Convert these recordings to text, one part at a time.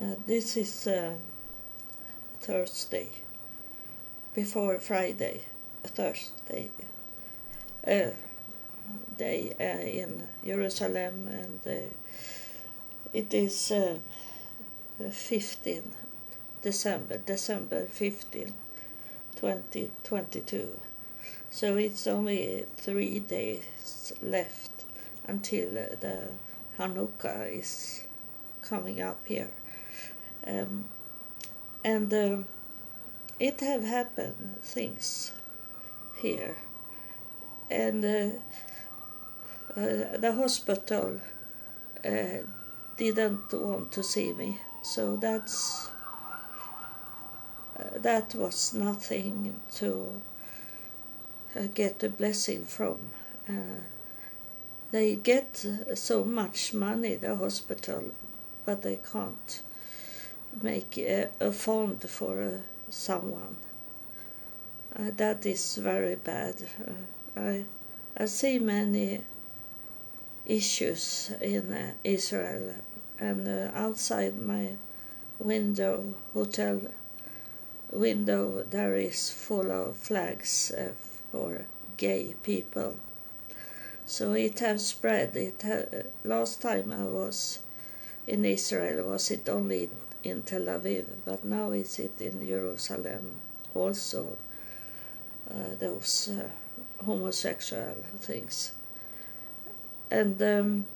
Uh, this is uh, Thursday, before Friday, Thursday uh, day uh, in Jerusalem, and uh, it is uh, 15 December, December 15, 2022. So it's only three days left until the Hanukkah is coming up here. Um, and um, it have happened things here. And uh, uh, the hospital uh, didn't want to see me, so that's uh, that was nothing to uh, get a blessing from. Uh, they get so much money, the hospital, but they can't make a, a fund for uh, someone. Uh, that is very bad. Uh, I, I see many issues in uh, Israel, and uh, outside my window, hotel window, there is full of flags uh, for gay people. So it has spread. It ha- last time I was in Israel was it only in Tel Aviv, but now is it in Jerusalem also. Uh, those uh, homosexual things, and um,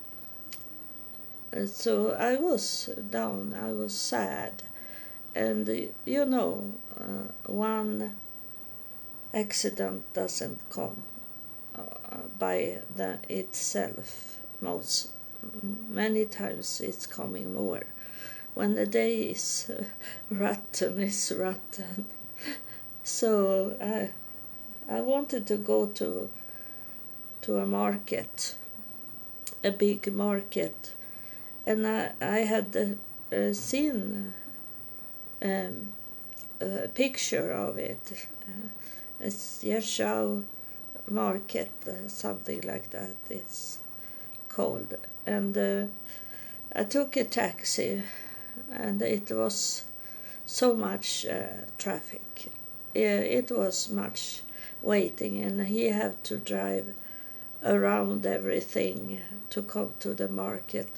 so I was down. I was sad, and you know, uh, one accident doesn't come uh, by the itself. Most many times it's coming more. When the day is uh, rotten, it's rotten. So I, I wanted to go to, to a market, a big market, and I, I had uh, seen um, a picture of it. Uh, it's Yeshau Market, uh, something like that. It's called, and uh, I took a taxi, and it was so much uh, traffic. It was much waiting, and he had to drive around everything to come to the market.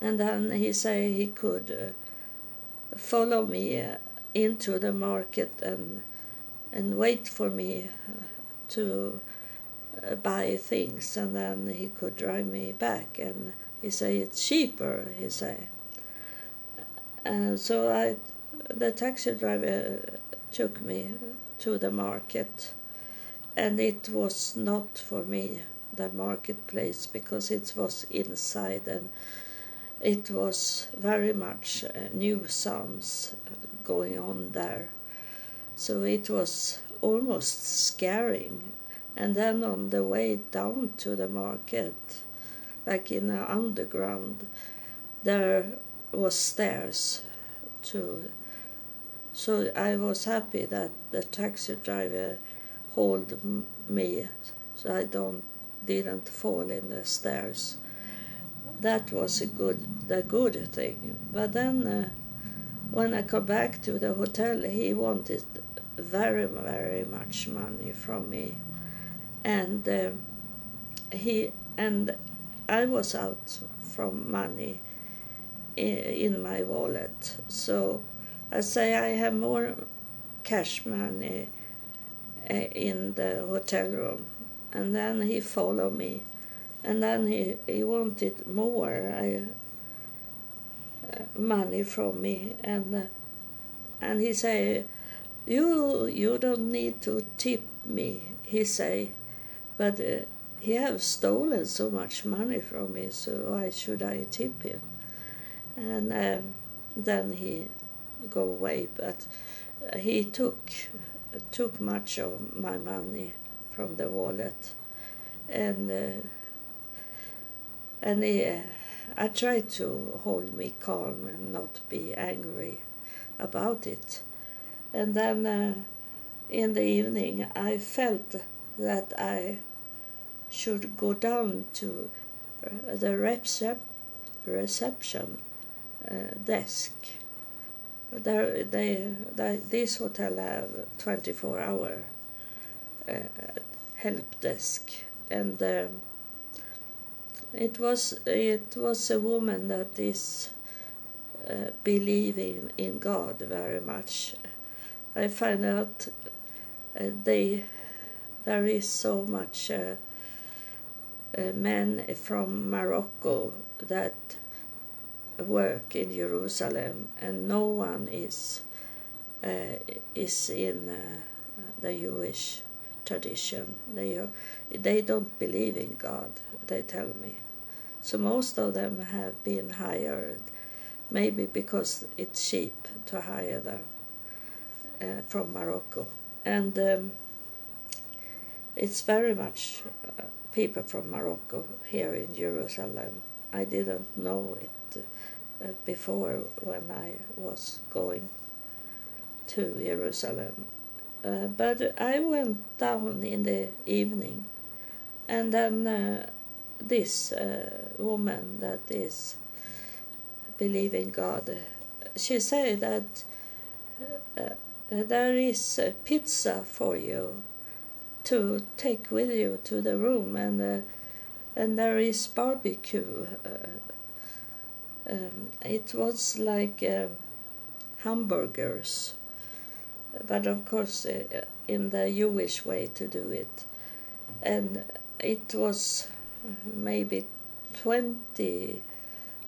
And then he said he could uh, follow me uh, into the market and and wait for me uh, to uh, buy things, and then he could drive me back. And he said it's cheaper. He said. Uh, so I, the taxi driver took me to the market, and it was not for me the marketplace because it was inside and it was very much uh, new sounds going on there. So it was almost scaring. And then on the way down to the market, like in the underground, there was stairs to. So I was happy that the taxi driver hold me, so I don't didn't fall in the stairs. That was a good the good thing. But then. Uh, when I got back to the hotel, he wanted very, very much money from me, and uh, he and I was out from money in, my wallet. So I say I have more cash money uh, in the hotel room, and then he followed me, and then he he wanted more. I money from me and uh, and he say you you don't need to tip me he say but uh, he have stolen so much money from me so why should i tip him and um, then he go away but he took took much of my money from the wallet and uh, and he uh, I tried to hold me calm and not be angry about it. And then uh, in the evening, I felt that I should go down to uh, the recep- reception desk. There, they, they, this hotel have 24 hour uh, help desk, and um, it was it was a woman that is uh, believing in God very much. I find out uh, they there is so much uh, men from Morocco that work in Jerusalem, and no one is uh, is in uh, the Jewish tradition. They they don't believe in God. They tell me, so most of them have been hired, maybe because it's cheap to hire them uh, from Morocco, and um, it's very much uh, people from Morocco here in Jerusalem. I didn't know it before when I was going to Jerusalem. Uh, but I went down in the evening, and then uh, this uh, woman that is believing God, she said that uh, uh, there is pizza for you to take with you to the room, and uh, and there is barbecue. Uh, um, it was like uh, hamburgers, but of course uh, in the Jewish way to do it, and it was maybe twenty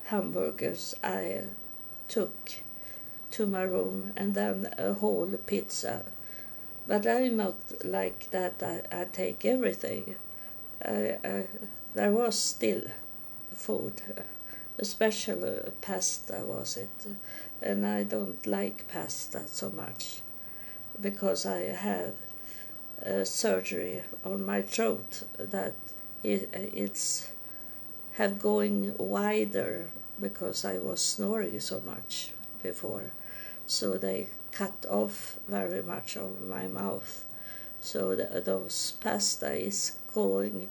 hamburgers I took to my room, and then a whole pizza but I'm not like that. I, I take everything. I, I, there was still food, especially pasta was it, and I don't like pasta so much because I have surgery on my throat that it, it's have going wider because I was snoring so much before, so they cut off very much of my mouth. So the, those pasta is going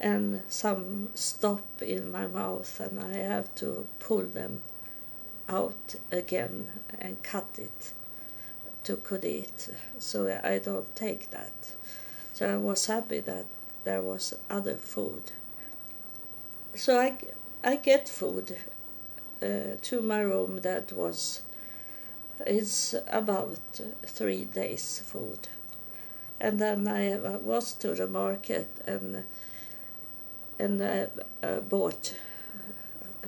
and some stop in my mouth and I have to pull them out again and cut it to could eat. So I don't take that. So I was happy that there was other food. So I, I get food uh, to my room that was it's about three days food. And then I was to the market and and uh, uh, bought.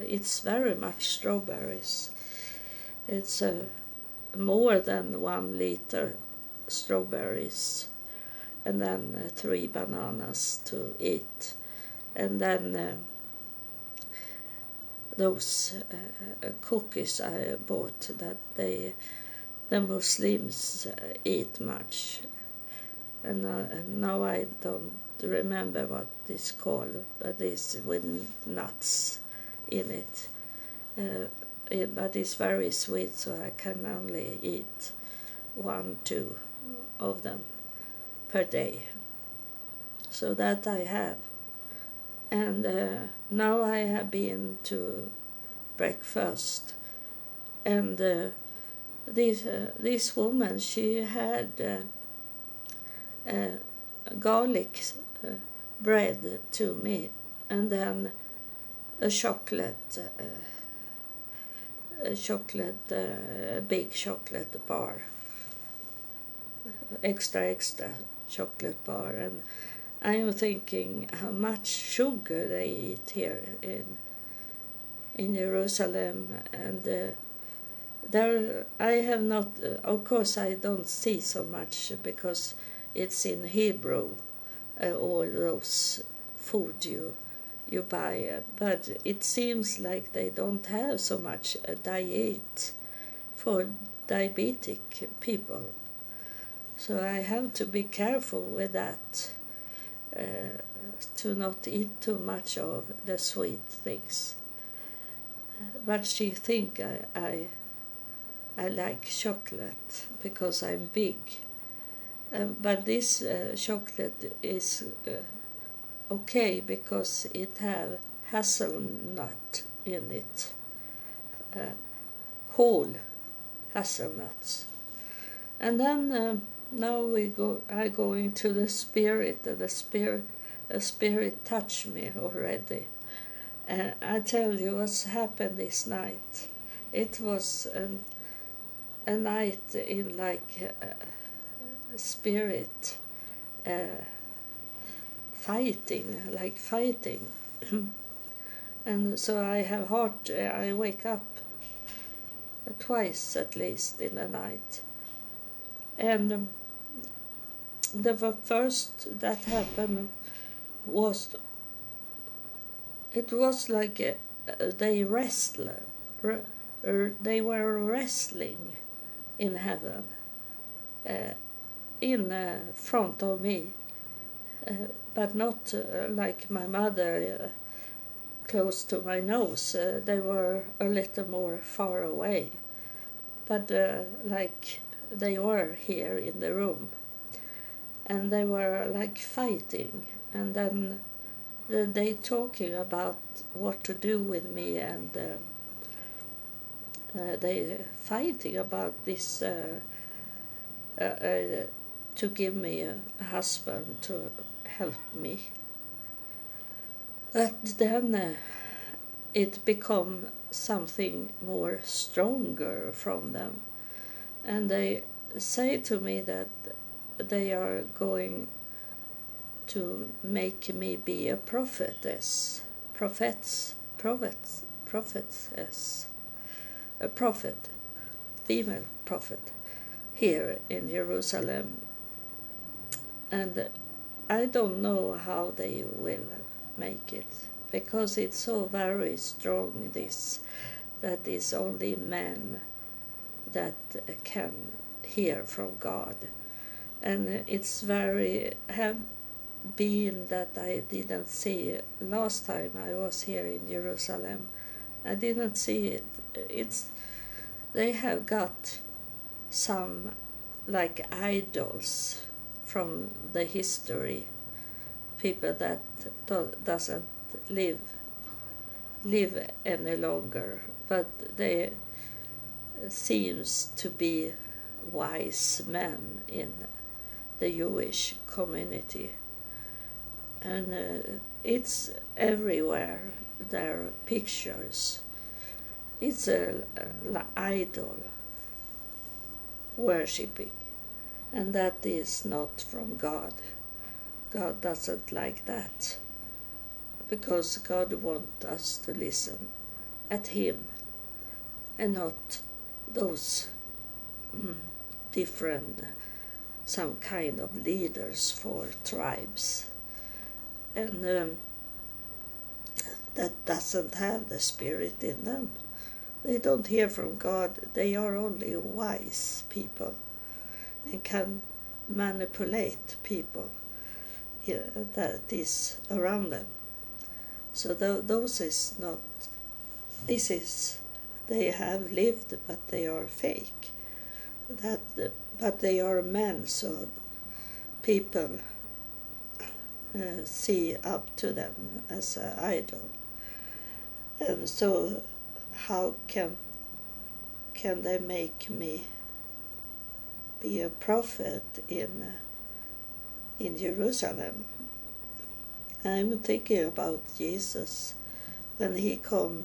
It's very much strawberries. It's uh, more than one liter strawberries, and then uh, three bananas to eat, and then uh, those uh, cookies I bought that they the Muslims uh, eat much, and, and now I don't remember what it's called, but it's with nuts in it. Uh, it. But it's very sweet, so I can only eat one, two of them per day. So that I have and uh, now I have been to breakfast, and uh, this uh, this woman she had uh, uh, garlic bread to me, and then a chocolate. a chocolate, a big chocolate bar, extra extra chocolate bar, and I'm thinking how much sugar they eat here in in Jerusalem, and uh, there I have not. Uh, of course, I don't see so much because it's in Hebrew. Uh, all those food you you buy, but it seems like they don't have so much a diet for diabetic people. So I have to be careful with that uh, to not eat too much of the sweet things. But she think I, I, I like chocolate because I'm big. Um, but this uh, chocolate is uh, okay because it have hazelnut in it uh, whole hazelnuts. And then um, now we go. I go into the spirit, the spirit, the spirit touched me already. And I tell you what's happened this night. It was um, a night in like uh, spirit uh, fighting, like fighting. and so I have heart. I wake up twice at least in the night, and. Um, the first that happened was it was like a, they wrestle re, er, they were wrestling in heaven uh, in uh, front of me uh, but not uh, like my mother uh, close to my nose they were a little more far away. But like they were here in the room. And they were like fighting. And then they talking about what to do with me and uh, they fighting about this uh, uh to give me a husband to help me but then uh, it become something more stronger from them and they say to me that they are going to make me be a prophetess, prophets, prophets, prophetess, a prophet, female prophet, here in Jerusalem. And I don't know how they will make it because it's so very strong this that is only men that can hear from God and it's very have been that I didn't see last time I was here in Jerusalem. I didn't see it. It's they have got some like idols from the history, people that do, doesn't live live any longer, but they seems to be wise men in the Jewish community. And uh, it's everywhere, there are pictures. It's a, a idol worshipping, and that is not from God. God doesn't like that because God wants us to listen at Him and not those mm, different some kind of leaders for tribes. And um, that doesn't have the spirit in them. They don't hear from God, they are only wise people and can manipulate people that is around them. So th- those is not, this is, they have lived but they are fake. That but they are men, so people uh, see up to them as an idol. And so, how can can they make me be a prophet in uh, in Jerusalem? I'm thinking about Jesus when he come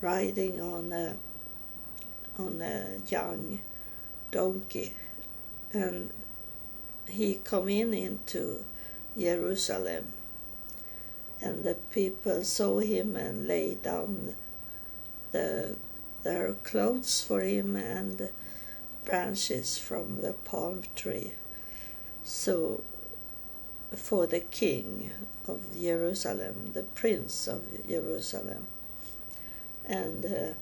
riding on a on a young donkey and he come in into Jerusalem and the people saw him and laid down the, their clothes for him and branches from the palm tree. So for the king of Jerusalem the prince of Jerusalem. And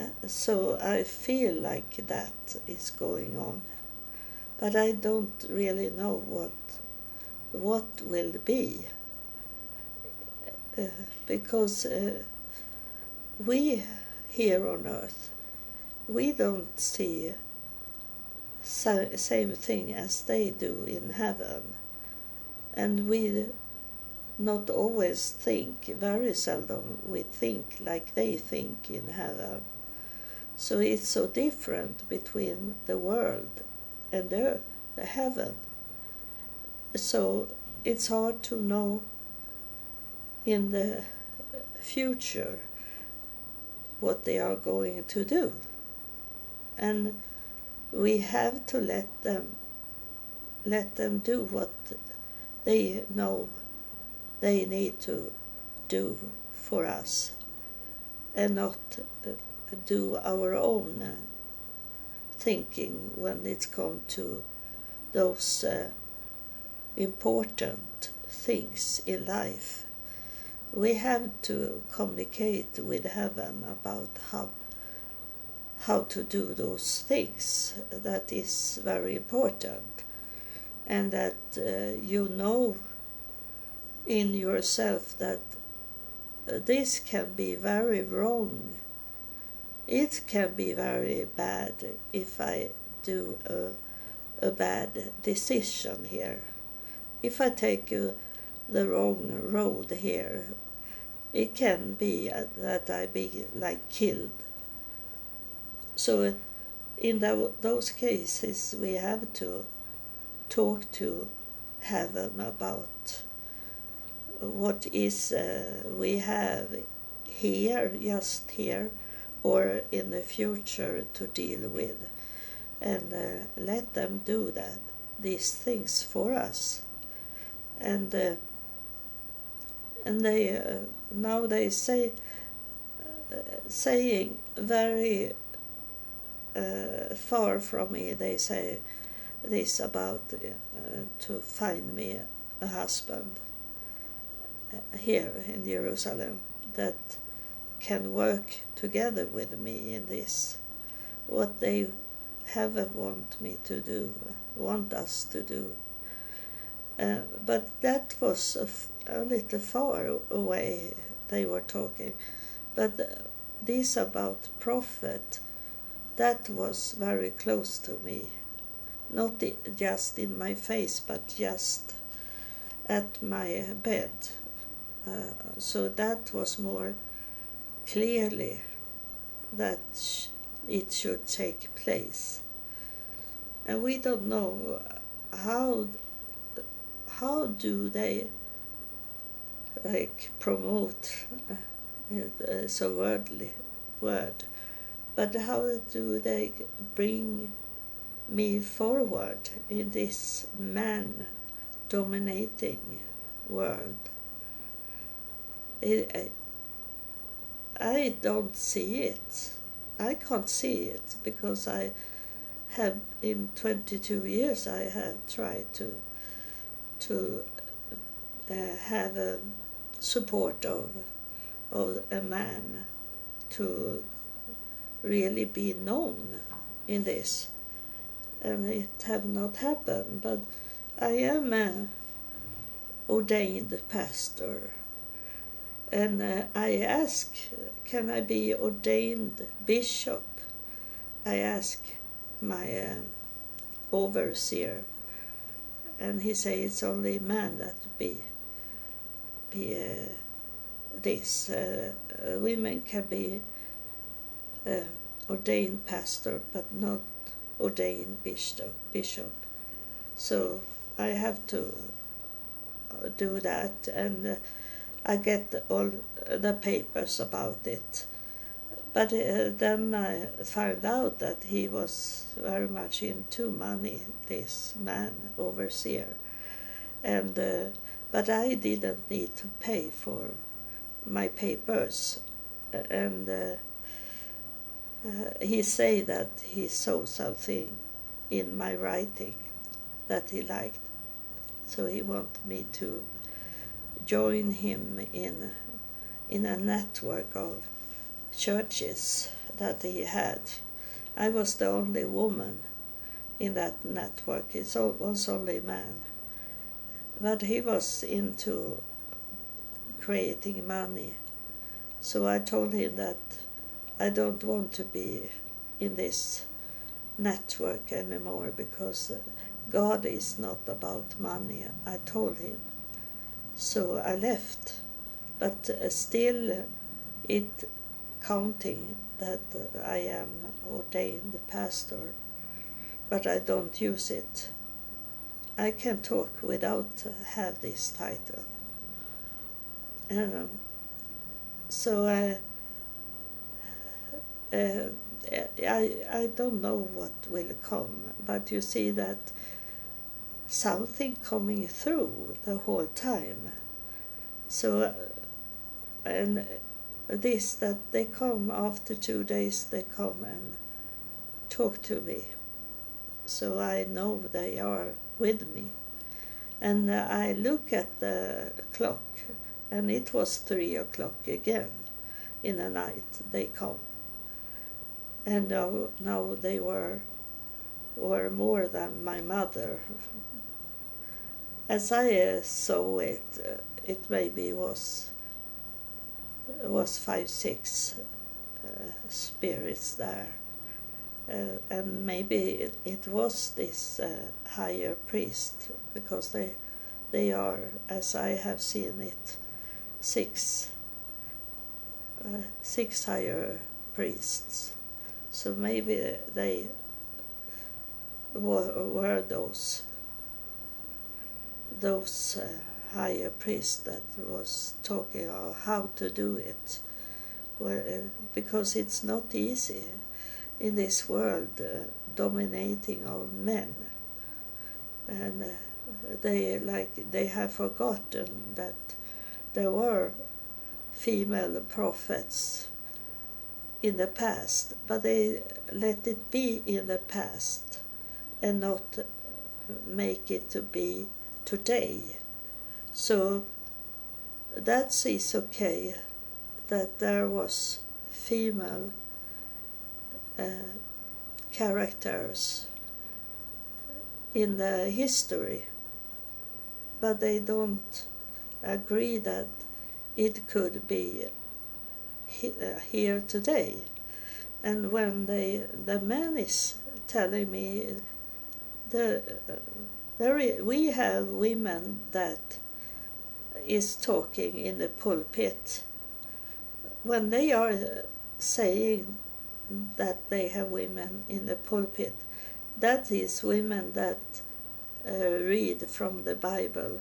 uh, so I feel like that is going on, but I don't really know what what will be. Uh, because uh, we here on earth we don't see sa- same thing as they do in heaven and we not always think, very seldom we think like they think in heaven. So it's so different between the world and the, the heaven. So it's hard to know in the future what they are going to do. And we have to let them let them do what they know they need to do for us and not uh, do our own thinking when it's come to those uh, important things in life. We have to communicate with heaven about how how to do those things. That is very important, and that uh, you know in yourself that uh, this can be very wrong. It can be very bad if I do a, a bad decision here. If I take a, the wrong road here, it can be uh, that I be like killed. So, in the, those cases, we have to talk to heaven about what is uh, we have here, just here, or in the future to deal with, and uh, let them do that these things for us, and uh, and they uh, now they say uh, saying very uh, far from me. They say this about to find me a husband here in Jerusalem that can work together with me in this. What they have want me to do, want us to do. Uh, but that was a, little far away, they were talking. But uh, this about prophet, that was very close to me. Not just in my face, but just at my bed uh, so that was more clearly that sh it should take place. And we don't know how how do they like promote uh, it's a wordly word, but how do they bring me forward in this man dominating world? it, I don't see it. I can't see it because I have in 22 years I have tried to to uh, have a support of of a man to really be known in this and it have not happened but I am a ordained pastor and uh, I ask, can I be ordained bishop? I ask my uh, overseer, and he say it's only man that be be uh, this. Uh, uh, women can be uh, ordained pastor, but not ordained bishop. Bishop. So I have to do that and I get all the papers about it. But uh, then I found out that he was very much into money, this man, overseer. And, uh, but I didn't need to pay for my papers. And uh, he say that he saw something in my writing that he liked. So he wanted me to join him in in a network of churches that he had. I was the only woman in that network. It was only man. But he was into creating money. So I told him that I don't want to be in this network anymore because God is not about money. I told him. So I left, but uh, still it counting that I am ordained pastor, but I don't use it. I can talk without uh, have this title. Um, so uh, uh, I, I don't know what will come, but you see that something coming through the whole time. So, and this that they come after two days, they come and talk to me. So I know they are with me. And uh, I look at the clock, and it was three o'clock again in the night. They come and now, now they were were more than my mother. As I uh, saw it, uh, it maybe was was five six uh, spirits there, uh, and maybe it, it was this uh, higher priest because they they are as I have seen it six uh, six higher priests so maybe they were, were those those uh, higher priests that was talking about how to do it, well, uh, because it's not easy in this world uh, dominating our men, and uh, they like they have forgotten that there were female prophets in the past, but they let it be in the past and not make it to be today. So that is okay that there was female uh, characters in the history, but they don't agree that it could be uh, here today. And when they, the man is telling me, the, uh, there we have women that is talking in the pulpit. When they are saying that they have women in the pulpit, that is women that uh, read from the Bible,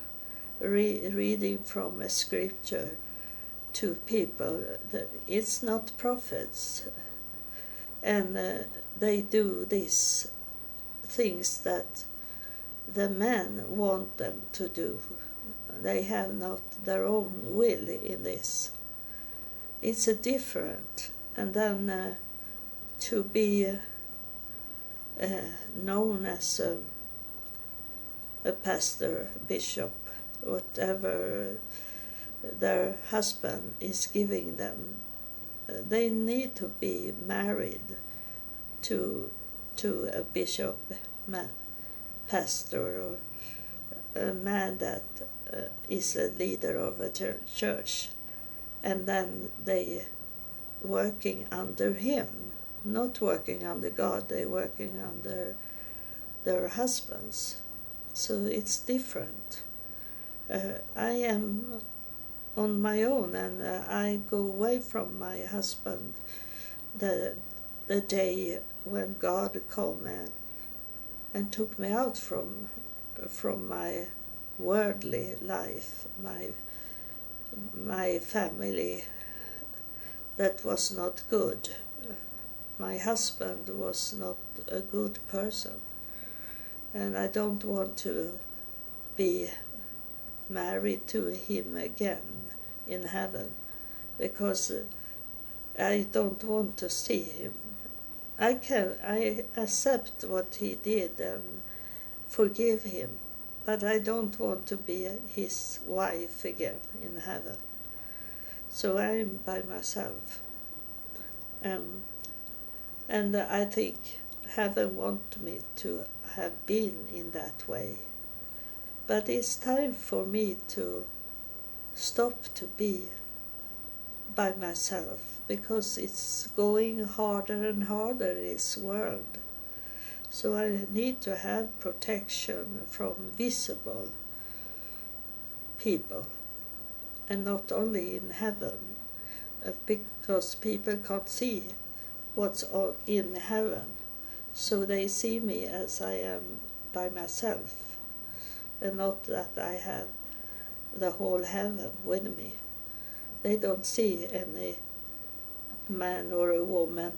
re- reading from a scripture to people. It's not prophets. And uh, they do these things that the men want them to do. They have not their own will in this. It's a different. And then uh, to be uh, known as a, a pastor, bishop, whatever their husband is giving them. Uh, they need to be married to to a bishop, man, pastor, or a man that uh, is a leader of a church, and then they working under him, not working under God. They working under their husbands, so it's different. Uh, I am on my own and uh, I go away from my husband the the day when God came and, and took me out from from my worldly life, my my family. That was not good. My husband was not a good person, and I don't want to be married to him again in heaven because I don't want to see him. I can I accept what he did and forgive him, but I don't want to be his wife again in heaven. So I'm by myself. Um, and I think heaven want me to have been in that way. But it's time for me to stop to be by myself because it's going harder and harder this world. So I need to have protection from visible people and not only in heaven, uh, because people can't see what's in heaven, so they see me as I am by myself, and not that I have the whole heaven with me. They don't see any man or a woman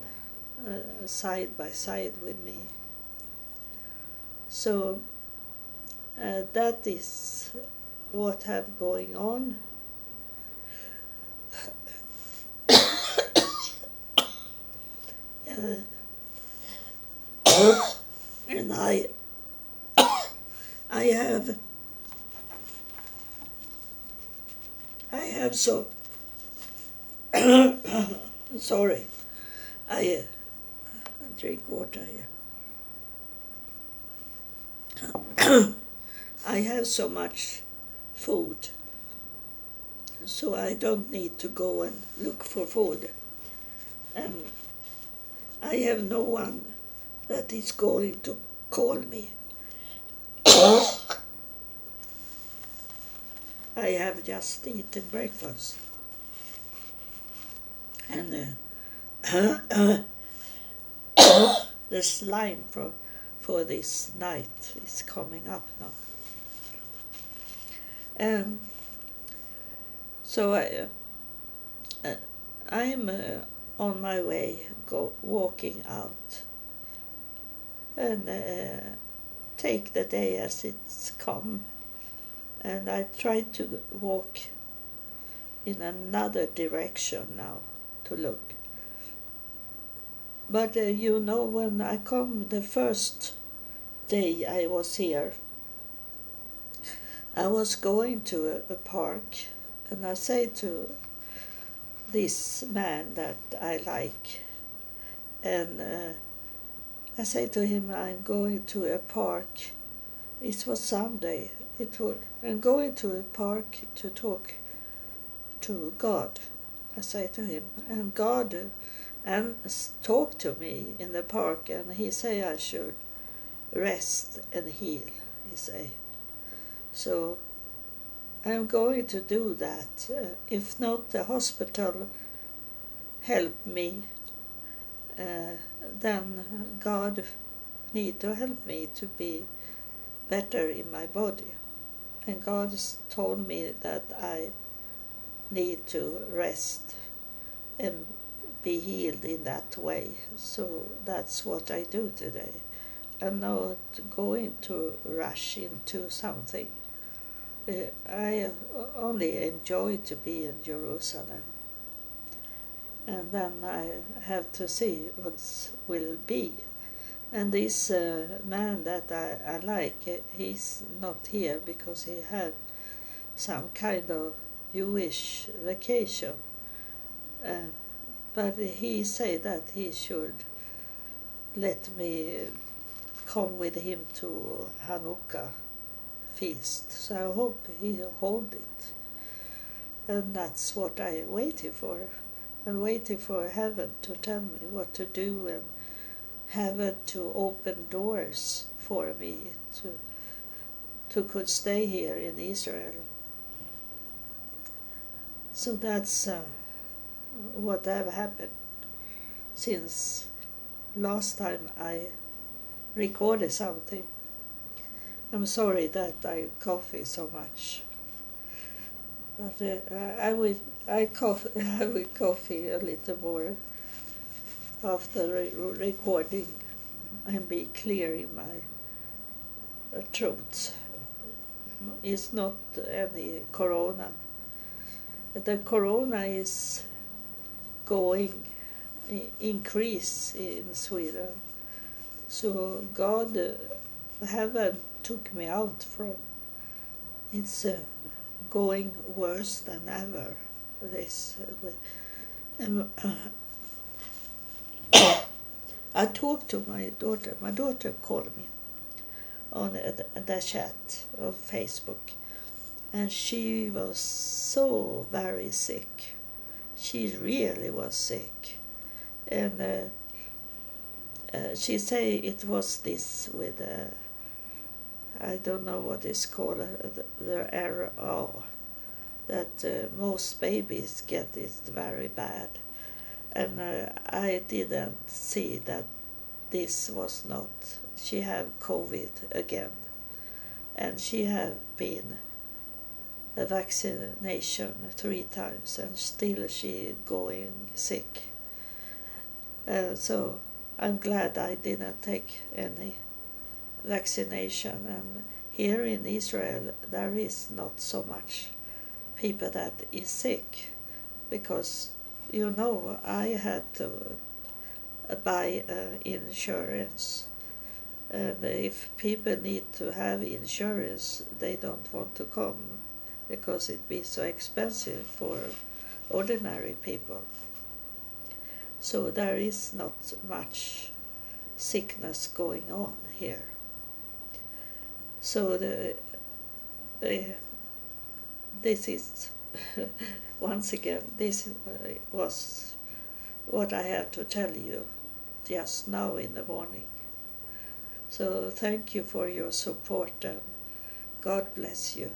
uh, side by side with me. So uh, that is what have going on. and I I have I have so sorry. I uh, drink water here I have so much food so I don't need to go and look for food. And I have no one that is going to call me. I have just eaten breakfast. And uh, the slime for, for this night is coming up now. Um, so I, uh, I'm uh, on my way go walking out and uh, take the day as it's come and I try to walk in another direction now to look but uh, you know when I come the first day I was here I was going to a, a park and I say to this man that I like. And uh, I say to him, I'm going to a park. It was Sunday. It was, I'm going to a park to talk to God. I say to him, and God and talk to me in the park, and he say I should rest and heal. He say, so I'm going to do that. Uh, if not, the hospital help me. Uh, then God need to help me to be better in my body. And God told me that I need to rest and be healed in that way. So that's what I do today. I'm not going to rush into something uh, I only enjoy to be in Jerusalem. And then I have to see what will be. And this uh, man that I, I like, he's not here because he had some kind of Jewish vacation. Uh, but he said that he should let me come with him to Hanukkah feast. So I hope he'll hold it. And that's what I'm waiting for. I'm waiting for heaven to tell me what to do and heaven to open doors for me to to could stay here in Israel. So that's uh, what have happened since last time I recorded something. I'm sorry that I coffee so much. But uh, I will I cough I will coffee a little more after re- recording and be clear in my uh, throat. It's not any corona. The corona is going increase in Sweden. So God uh, haven't took me out from. It's uh, going worse than ever. This uh, um, I talked to my daughter. My daughter called me on the, chat on Facebook, and she was so very sick. She really was sick, and uh, uh, she say it was this with. Uh, I don't know what it's called, uh, the, the error. Oh, that uh, most babies get it very bad. And uh, I didn't see that this was not. She have COVID again, and she have been a vaccination three times, and still she going sick. Uh, so I'm glad I didn't take any vaccination. And here in Israel, there is not so much people that is sick because you know I had to buy uh, insurance. And if people need to have insurance they don't want to come because it would be so expensive for ordinary people. So there is not much sickness going on here. So the uh, this is once again this was what I had to tell you just now in the morning. So thank you for your support and God bless you.